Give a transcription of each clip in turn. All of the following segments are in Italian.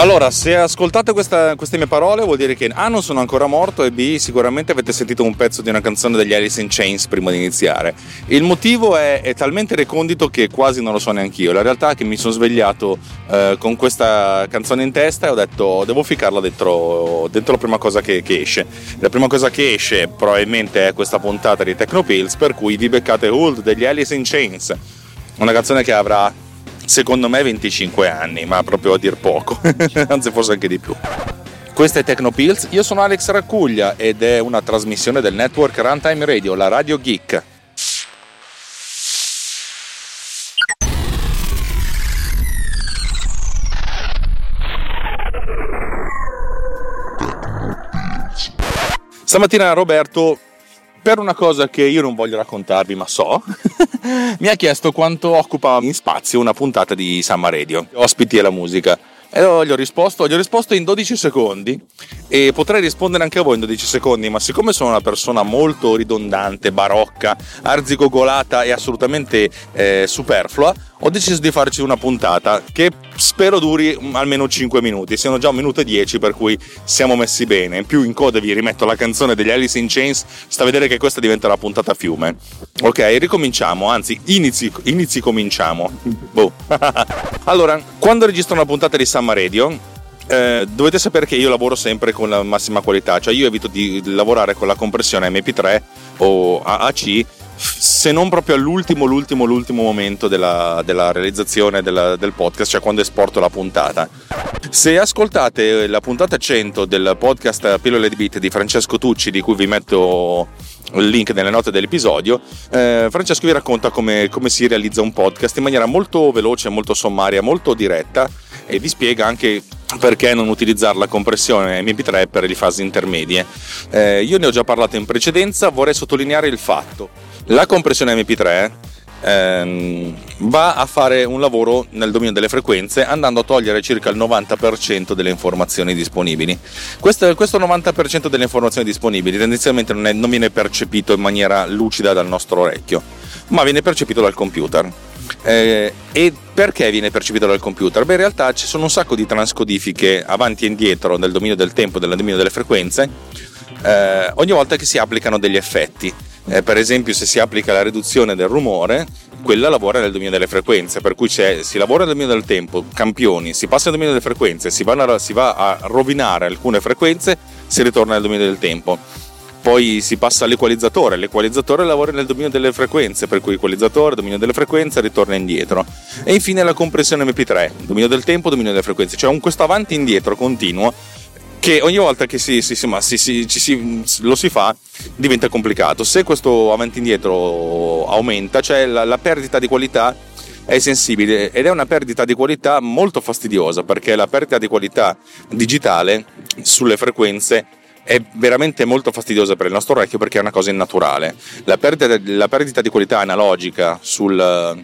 Allora, se ascoltate questa, queste mie parole vuol dire che A non sono ancora morto e B sicuramente avete sentito un pezzo di una canzone degli Alice in Chains prima di iniziare. Il motivo è, è talmente recondito che quasi non lo so neanche io. La realtà è che mi sono svegliato eh, con questa canzone in testa e ho detto devo ficarla dentro, dentro la prima cosa che, che, esce. La prima cosa che esce probabilmente è questa puntata di Techno Pills per cui vi beccate Hold degli Alice in Chains. Una canzone che avrà secondo me 25 anni, ma proprio a dir poco, anzi forse anche di più. Questa è Tecnopills, io sono Alex Raccuglia ed è una trasmissione del network Runtime Radio, la Radio Geek. Stamattina Roberto per una cosa che io non voglio raccontarvi, ma so, mi ha chiesto quanto occupa in spazio una puntata di Samma Radio, ospiti e la musica. E gli ho risposto, gli ho risposto in 12 secondi e potrei rispondere anche a voi in 12 secondi, ma siccome sono una persona molto ridondante, barocca, arzigogolata e assolutamente eh, superflua, ho deciso di farci una puntata che spero duri almeno 5 minuti. Siamo già un minuto e 10, per cui siamo messi bene. In più in coda vi rimetto la canzone degli Alice in Chains, sta a vedere che questa diventa la puntata a fiume. Ok, ricominciamo, anzi, inizi, inizi cominciamo. Boh. allora, quando registro una puntata di Summer Radio, eh, dovete sapere che io lavoro sempre con la massima qualità, cioè io evito di lavorare con la compressione MP3 o AAC se non proprio all'ultimo, l'ultimo, l'ultimo momento della, della realizzazione della, del podcast, cioè quando esporto la puntata. Se ascoltate la puntata 100 del podcast Pillole di Beat di Francesco Tucci, di cui vi metto il link nelle note dell'episodio, eh, Francesco vi racconta come, come si realizza un podcast in maniera molto veloce, molto sommaria, molto diretta e vi spiega anche perché non utilizzare la compressione MP3 per le fasi intermedie. Eh, io ne ho già parlato in precedenza, vorrei sottolineare il fatto la compressione MP3 ehm, va a fare un lavoro nel dominio delle frequenze andando a togliere circa il 90% delle informazioni disponibili. Questo, questo 90% delle informazioni disponibili tendenzialmente non, è, non viene percepito in maniera lucida dal nostro orecchio, ma viene percepito dal computer. Eh, e perché viene percepito dal computer? Beh, in realtà ci sono un sacco di transcodifiche avanti e indietro nel dominio del tempo e nel dominio delle frequenze eh, ogni volta che si applicano degli effetti. Eh, per esempio, se si applica la riduzione del rumore, quella lavora nel dominio delle frequenze, per cui si lavora nel dominio del tempo, campioni, si passa nel dominio delle frequenze, si, a, si va a rovinare alcune frequenze, si ritorna nel dominio del tempo. Poi si passa all'equalizzatore, l'equalizzatore lavora nel dominio delle frequenze, per cui equalizzatore, dominio delle frequenze, ritorna indietro. E infine la compressione MP3, dominio del tempo, dominio delle frequenze, cioè un questo avanti e indietro continuo che ogni volta che si, si, si, lo si fa diventa complicato. Se questo avanti e indietro aumenta, cioè la, la perdita di qualità è sensibile ed è una perdita di qualità molto fastidiosa perché la perdita di qualità digitale sulle frequenze è veramente molto fastidiosa per il nostro orecchio perché è una cosa innaturale. La perdita, la perdita di qualità analogica sul,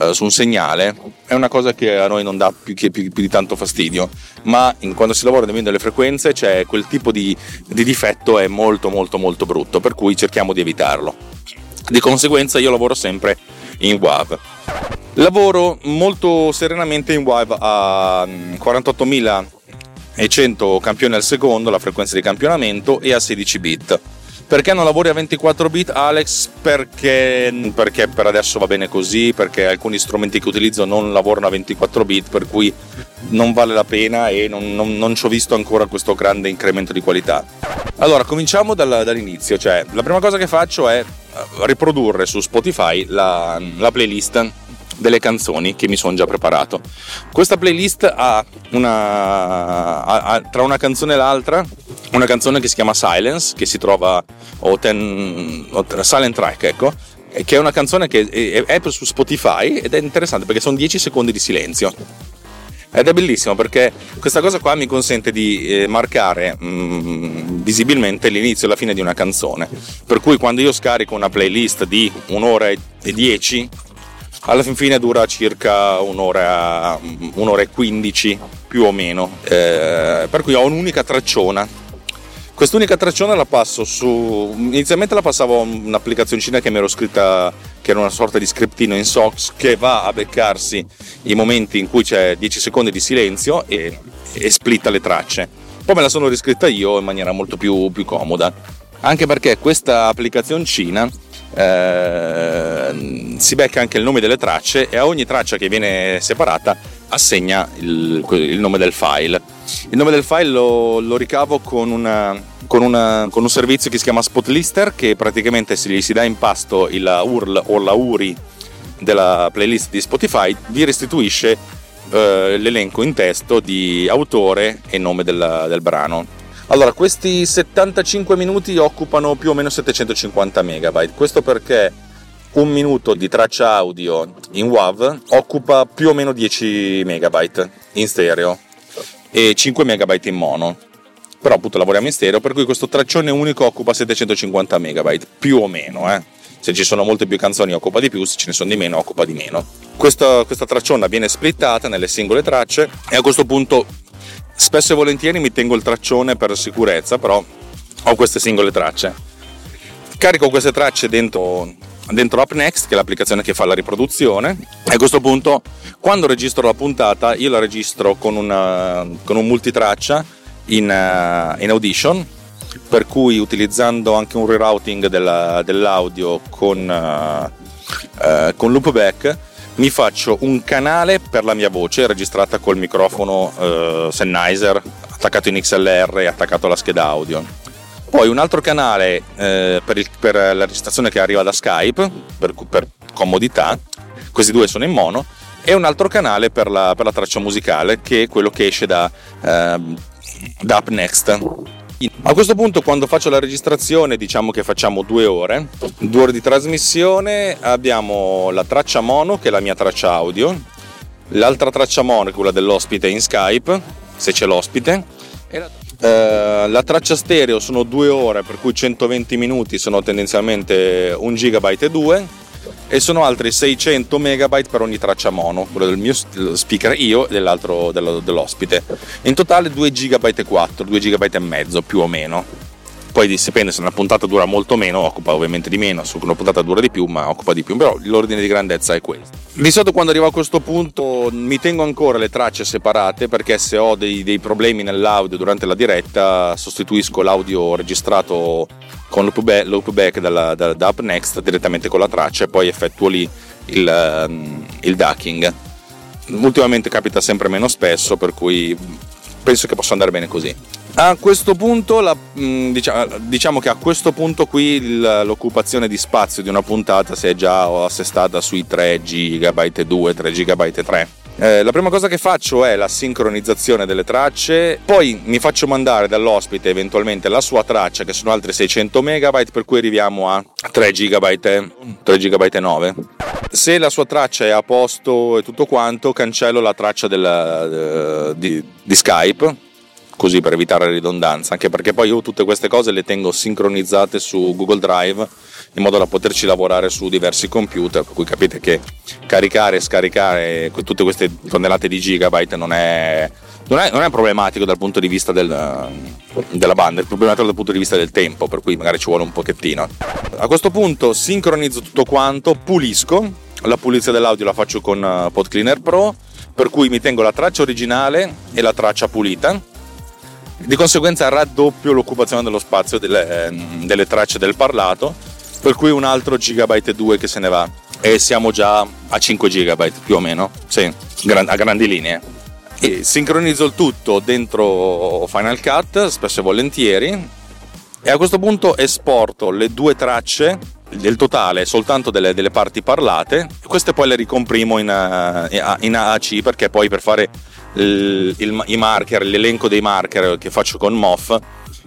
uh, su un segnale è una cosa che a noi non dà più, più, più di tanto fastidio, ma in, quando si lavora nel delle frequenze c'è quel tipo di, di difetto è molto molto molto brutto, per cui cerchiamo di evitarlo. Di conseguenza io lavoro sempre in WAV. Lavoro molto serenamente in WAV a 48.100 campioni al secondo, la frequenza di campionamento, e a 16 bit. Perché non lavori a 24 bit Alex? Perché, perché, per adesso va bene così, perché alcuni strumenti che utilizzo non lavorano a 24 bit, per cui non vale la pena e non, non, non ci ho visto ancora questo grande incremento di qualità. Allora, cominciamo dal, dall'inizio, cioè la prima cosa che faccio è eh, riprodurre su Spotify la, la playlist delle canzoni che mi sono già preparato. Questa playlist ha, una, ha, ha tra una canzone e l'altra una canzone che si chiama Silence, che si trova, o, ten, o Silent Track, ecco, che è una canzone che è, è su Spotify ed è interessante perché sono 10 secondi di silenzio. Ed è bellissimo perché questa cosa qua mi consente di eh, marcare mh, mm, visibilmente l'inizio e la fine di una canzone. Per cui quando io scarico una playlist di un'ora e dieci, alla fin fine dura circa un'ora, un'ora e quindici più o meno. Eh, per cui ho un'unica tracciona Quest'unica traccione la passo su. Inizialmente la passavo un'applicazioncina che mi ero scritta, che era una sorta di scriptino in SOX che va a beccarsi i momenti in cui c'è 10 secondi di silenzio e, e splitta le tracce. Poi me la sono riscritta io in maniera molto più, più comoda. Anche perché questa applicazioncina eh, si becca anche il nome delle tracce e a ogni traccia che viene separata assegna il, il nome del file. Il nome del file lo, lo ricavo con, una, con, una, con, un servizio che si chiama Spotlister che praticamente se gli si dà in pasto il URL o la URI della playlist di Spotify vi restituisce eh, l'elenco in testo di autore e nome del, del brano. Allora, questi 75 minuti occupano più o meno 750 megabyte. Questo perché un minuto di traccia audio in WAV occupa più o meno 10 megabyte in stereo e 5 megabyte in mono. Però appunto lavoriamo in stereo, per cui questo traccione unico occupa 750 megabyte, più o meno, eh. Se ci sono molte più canzoni occupa di più, se ce ne sono di meno occupa di meno. Questa, questa tracciona viene splittata nelle singole tracce e a questo punto Spesso e volentieri mi tengo il traccione per sicurezza, però ho queste singole tracce. Carico queste tracce dentro, dentro UpNext, che è l'applicazione che fa la riproduzione, e a questo punto, quando registro la puntata, io la registro con, una, con un multitraccia in, in, Audition, per cui utilizzando anche un rerouting della, dell'audio con, uh, uh, con loopback mi faccio un canale per la mia voce registrata col microfono eh, Sennheiser attaccato in XLR e attaccato alla scheda audio. Poi un altro canale eh, per, il, per, la registrazione che arriva da Skype, per, per, comodità, questi due sono in mono, e un altro canale per la, per la traccia musicale che è quello che esce da, eh, da UpNext a questo punto quando faccio la registrazione diciamo che facciamo due ore, due ore di trasmissione, abbiamo la traccia mono che è la mia traccia audio, l'altra traccia mono è quella dell'ospite in Skype, se c'è l'ospite, eh, la traccia stereo sono due ore per cui 120 minuti sono tendenzialmente 1 gigabyte e 2 e sono altri 600 megabyte per ogni traccia mono, quello del mio speaker io e dell'altro dell'ospite. In totale 2 GB e 4, 2 GB e mezzo più o meno. Poi dipende se una puntata dura molto meno, occupa ovviamente di meno, se una puntata dura di più, ma occupa di più, però l'ordine di grandezza è questo. Di solito quando arrivo a questo punto mi tengo ancora le tracce separate perché se ho dei, dei problemi nell'audio durante la diretta sostituisco l'audio registrato con loopback, loopback dalla, da, da UpNext direttamente con la traccia e poi effettuo lì il, um, il ducking. Ultimamente capita sempre meno spesso, per cui penso che possa andare bene così. A questo punto, la, mm, diciamo che a questo punto qui l'occupazione di spazio di una puntata si è già assestata sui 3 GB 2, 3 GB 3. Eh, la prima cosa che faccio è la sincronizzazione delle tracce, poi mi faccio mandare dall'ospite eventualmente la sua traccia che sono altri 600 MB per cui arriviamo a 3 GB, 3 GB e 9. Se la sua traccia è a posto e tutto quanto, cancello la traccia del, di, di Skype così per evitare ridondanza, anche perché poi io tutte queste cose le tengo sincronizzate su Google Drive in modo da poterci lavorare su diversi computer, per cui capite che caricare e scaricare tutte queste tonnellate di gigabyte non è, non è, non è problematico dal punto di vista del, della banda, è problematico dal punto di vista del tempo, per cui magari ci vuole un pochettino. A questo punto sincronizzo tutto quanto, pulisco, la pulizia dell'audio la faccio con uh, PodCleaner Pro, per cui mi tengo la traccia originale e la traccia pulita di conseguenza raddoppio l'occupazione dello spazio delle, ehm, delle tracce del parlato, per cui un altro gigabyte 2 che se ne va. E siamo già a 5 gigabyte più o meno, sì, a grandi linee. E sincronizzo il tutto dentro Final Cut, spesso e volentieri, e a questo punto esporto le due tracce del totale soltanto delle, delle parti parlate, queste poi le ricomprimo in, eh, in AAC perché poi per fare il, il, i marker, l'elenco dei marker che faccio con MOF,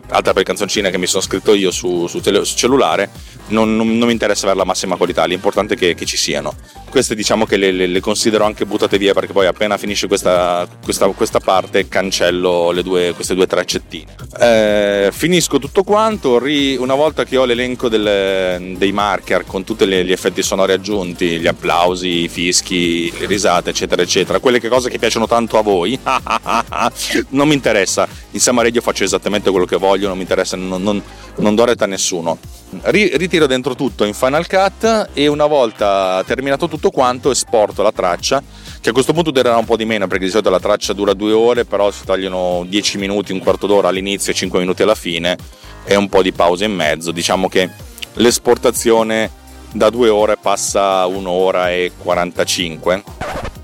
altra per canzoncine che mi sono scritto io su, su, tele, su cellulare, non, non, non, mi interessa avere la massima qualità, l'importante è che, che ci siano. Queste diciamo che le, le, le, considero anche buttate via perché poi appena finisce questa, questa, questa parte cancello due, queste due traccettine. Eh, finisco tutto quanto, ri, una volta che ho l'elenco delle, dei marker con tutti gli effetti sonori aggiunti, gli applausi, i fischi, le risate eccetera eccetera, quelle cose che piacciono tanto a voi, non mi interessa, in Summer Radio faccio esattamente quello che voglio non mi interessa, non, non do retta a nessuno. Ritiro dentro tutto in Final Cut e una volta terminato tutto quanto esporto la traccia che a questo punto durerà un po' di meno perché di solito la traccia dura due ore però si tagliano 10 minuti, un quarto d'ora all'inizio e 5 minuti alla fine e un po' di pausa in mezzo. Diciamo che l'esportazione da due ore passa un'ora e 45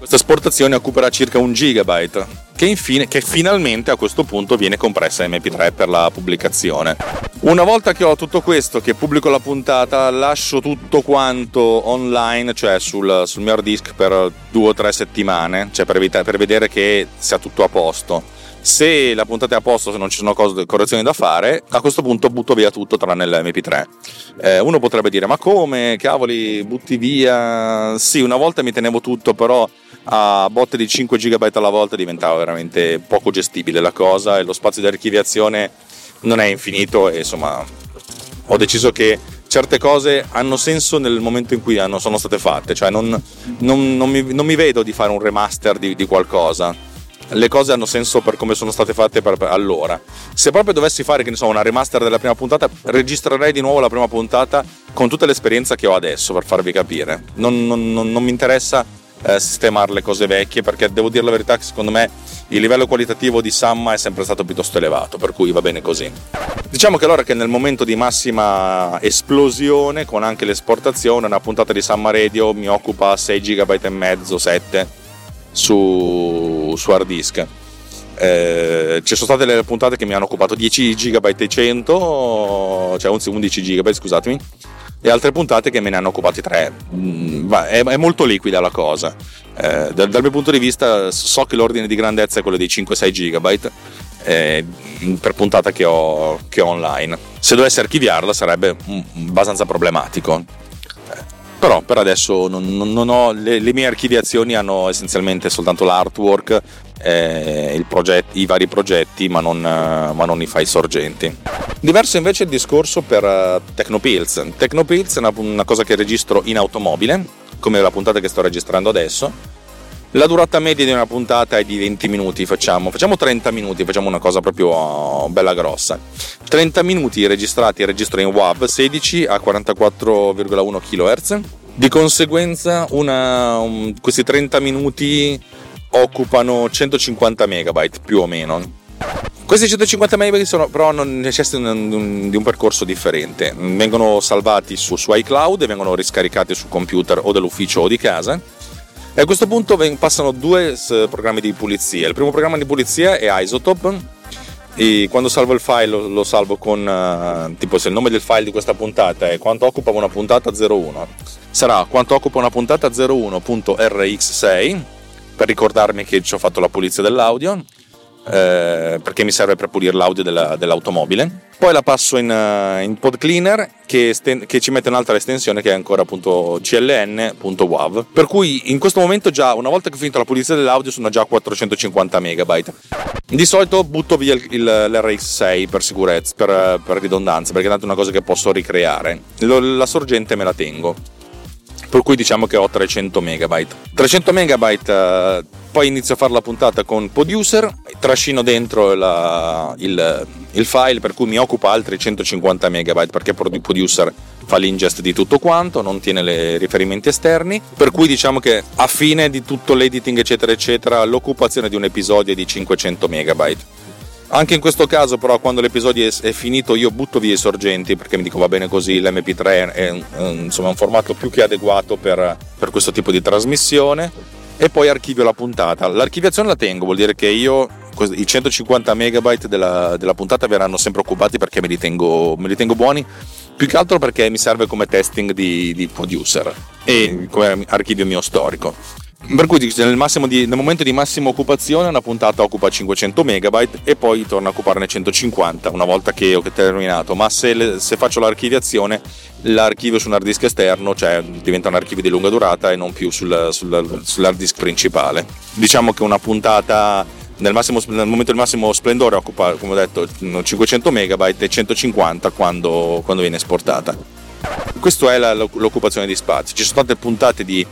questa esportazione occuperà circa un gigabyte, che, infine, che finalmente a questo punto viene compressa in MP3 per la pubblicazione. Una volta che ho tutto questo, che pubblico la puntata, lascio tutto quanto online, cioè sul, sul mio hard disk per due o tre settimane, cioè per, evitare, per vedere che sia tutto a posto se la puntata è a posto, se non ci sono cose, correzioni da fare, a questo punto butto via tutto tranne l'MP3. Eh, uno potrebbe dire: Ma come? Cavoli, butti via? Sì, una volta mi tenevo tutto, però a botte di 5 GB alla volta diventava veramente poco gestibile la cosa e lo spazio di archiviazione non è infinito e insomma ho deciso che certe cose hanno senso nel momento in cui hanno, sono state fatte, cioè non, non, non, mi, non, mi, vedo di fare un remaster di, di, qualcosa. Le cose hanno senso per come sono state fatte per, allora. Se proprio dovessi fare, che ne so, una remaster della prima puntata, registrerei di nuovo la prima puntata con tutta l'esperienza che ho adesso, per farvi capire. non mi interessa eh, sistemare le cose vecchie perché devo dire la verità che secondo me il livello qualitativo di Samma è sempre stato piuttosto elevato per cui va bene così diciamo che allora che nel momento di massima esplosione con anche l'esportazione una puntata di Samma Radio mi occupa 6 GB e mezzo 7 su, su hard disk eh, ci sono state le puntate che mi hanno occupato 10 GB e 100 cioè 11 GB scusatemi e altre puntate che me ne hanno occupati tre. Mm, è, è molto liquida la cosa. Eh, dal, dal, mio punto di vista so che l'ordine di grandezza è quello dei 5-6 GB eh, per puntata che ho, che ho, online. Se dovessi archiviarla sarebbe abbastanza problematico. Però per adesso non, non ho, le, le, mie archiviazioni hanno essenzialmente soltanto l'artwork, eh, progetto, i vari progetti, ma non, ma non i file sorgenti. Diverso invece il discorso per uh, Tecnopills. Tecnopills è una, una cosa che registro in automobile, come la puntata che sto registrando adesso. La durata media di una puntata è di 20 minuti, facciamo, facciamo 30 minuti, facciamo una cosa proprio oh, bella grossa. 30 minuti registrati, registro in WAV 16 a 44,1 kHz. Di conseguenza una, um, questi 30 minuti occupano 150 MB più o meno questi 150 MB sono, però necessitano di un percorso differente. Vengono salvati su, su iCloud e vengono riscaricati sul computer o dell'ufficio o di casa. E a questo punto passano due programmi di pulizia. Il primo programma di pulizia è Isotope. E quando salvo il file lo, lo salvo con uh, tipo se il nome del file di questa puntata è quanto occupa una puntata 01 sarà quanto occupa una puntata 01.rx6 per ricordarmi che ci ho fatto la pulizia dell'audio eh, perché mi serve per pulire l'audio della, dell'automobile. Poi la passo in, uh, in pod cleaner che, esten- che, ci mette un'altra estensione che è ancora appunto cln.wav. Per cui in questo momento già una volta che ho finito la pulizia dell'audio sono già 450 MB. Di solito butto via il, il, l'RX6 per sicurezza, per, per ridondanza, perché è tanto una cosa che posso ricreare. La sorgente me la tengo per cui diciamo che ho 300 MB. 300 MB eh, poi inizio a fare la puntata con Producer, trascino dentro la, il, il, file per cui mi occupa altri 150 MB perché Producer fa l'ingest di tutto quanto, non tiene i riferimenti esterni, per cui diciamo che a fine di tutto l'editing eccetera eccetera l'occupazione di un episodio è di 500 MB anche in questo caso, però, quando l'episodio è, finito, io butto via i sorgenti perché mi dico va bene così. L'MP3 è, insomma, un formato più che adeguato per, per questo tipo di trasmissione. E poi archivio la puntata. L'archiviazione la tengo, vuol dire che io i 150 megabyte della, della puntata verranno sempre occupati perché me li, tengo, me li tengo buoni più che altro perché mi serve come testing di, di producer e come archivio mio storico. Per cui nel, di, nel, momento di massima occupazione una puntata occupa 500 MB e poi torna a occuparne 150 una volta che ho terminato, ma se, le, se faccio l'archiviazione l'archivio su un hard disk esterno, cioè diventa un archivio di lunga durata e non più sul, sul, sull'hard disk principale. Diciamo che una puntata nel, massimo, nel, momento del massimo splendore occupa, come ho detto, 500 MB e 150 quando, quando viene esportata. Questa è la, l'occupazione di spazio. Ci sono state puntate di,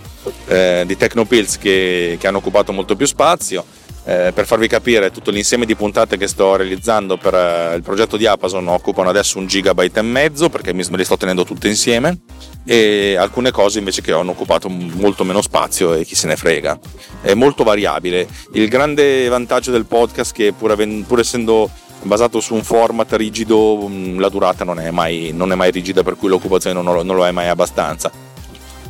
eh, di Tecnopills che, che hanno occupato molto più spazio. Eh, per farvi capire, tutto l'insieme di puntate che sto realizzando per eh, il progetto di Amazon occupano adesso un gigabyte e mezzo perché me le sto tenendo tutte insieme e alcune cose invece che hanno occupato molto meno spazio e chi se ne frega. È molto variabile. Il grande vantaggio del podcast è che pur, avendo, pur essendo basato su un format rigido, mm, la durata non è mai, non è mai rigida, per cui l'occupazione non, non lo è mai abbastanza.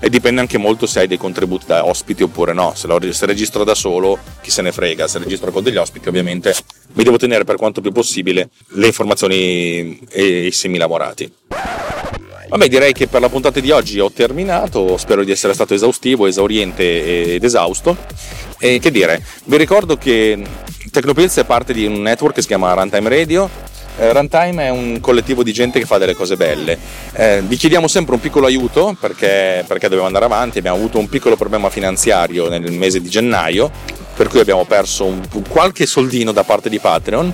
E dipende anche molto se hai dei contributi da ospiti oppure no. Se, lo, se registro da solo, chi se ne frega. Se registro con degli ospiti, ovviamente mi devo tenere per quanto più possibile le informazioni e i semi lavorati. Vabbè, direi che per la puntata di oggi ho terminato. Spero di essere stato esaustivo, esauriente ed esausto. E che dire, vi ricordo che Tecnopills è parte di un network che si chiama Runtime Radio. Eh, Runtime è un collettivo di gente che fa delle cose belle. Eh, vi chiediamo sempre un piccolo aiuto perché, perché dobbiamo andare avanti. Abbiamo avuto un piccolo problema finanziario nel mese di gennaio, per cui abbiamo perso un, qualche soldino da parte di Patreon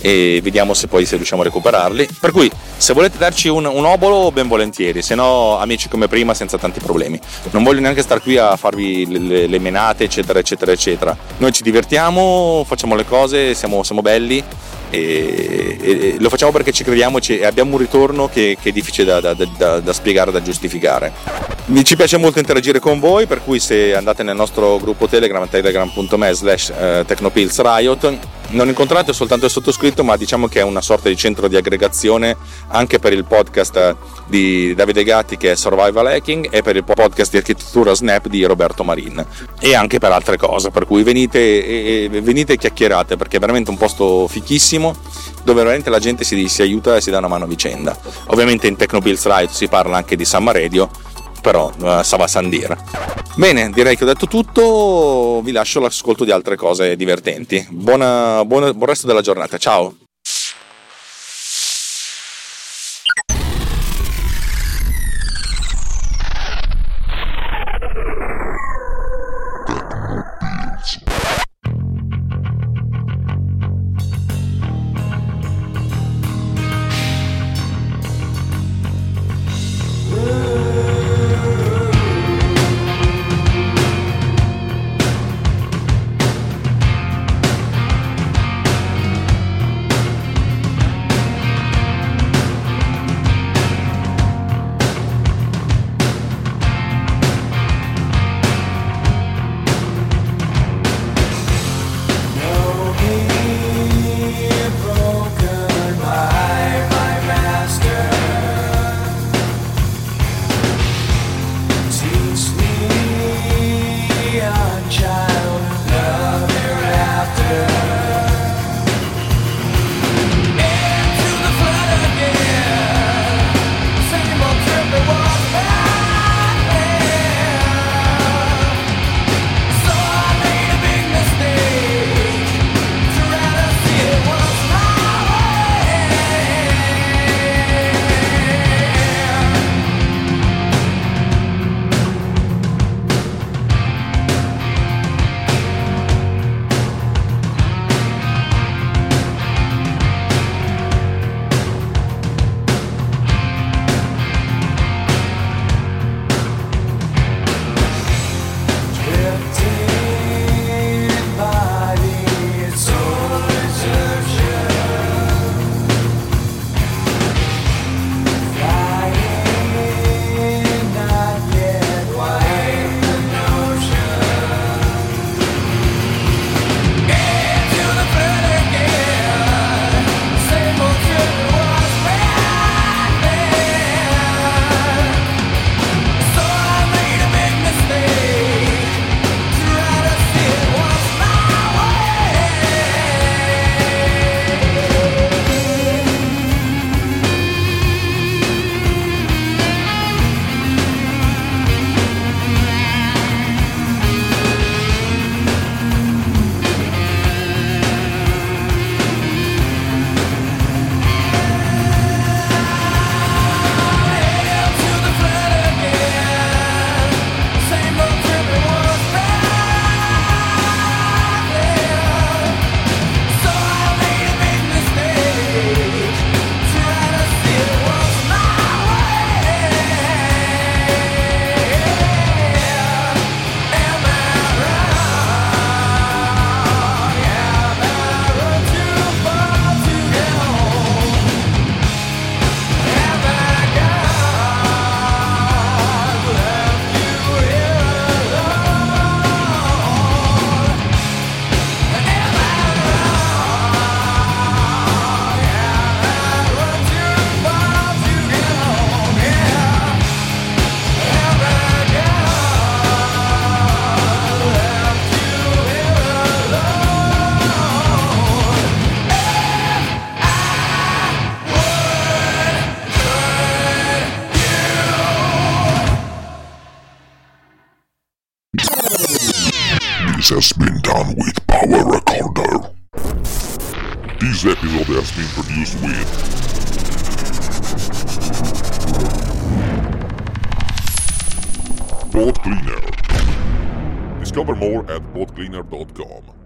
e vediamo se poi se riusciamo a recuperarli. Per cui se volete darci un, un obolo ben volentieri, se no amici come prima senza tanti problemi. Non voglio neanche stare qui a farvi le, le, le menate eccetera eccetera eccetera. Noi ci divertiamo, facciamo le cose, siamo, siamo belli e, e, lo facciamo perché ci crediamo e abbiamo un ritorno che, che è difficile da, da, da, da, spiegare, da giustificare. Ci piace molto interagire con voi, per cui se andate nel nostro gruppo Telegram, telegram.me slash eh, technopillsriot, non incontrate soltanto il sottoscritto, ma diciamo che è una sorta di centro di aggregazione anche per il podcast di Davide Gatti che è Survival Hacking e per il podcast di architettura Snap di Roberto Marin e anche per altre cose, per cui venite e, e venite e chiacchierate perché è veramente un posto fichissimo dove veramente la gente si, si aiuta e si dà una mano a vicenda. Ovviamente in Technobills Riot si parla anche di Samma Radio, però uh, Sava Sandir. Bene, direi che ho detto tutto, vi lascio l'ascolto di altre cose divertenti. Buona, buona, buon resto della giornata, ciao! that's being produced with Pod Cleaner. Discover more at podcleaner.com.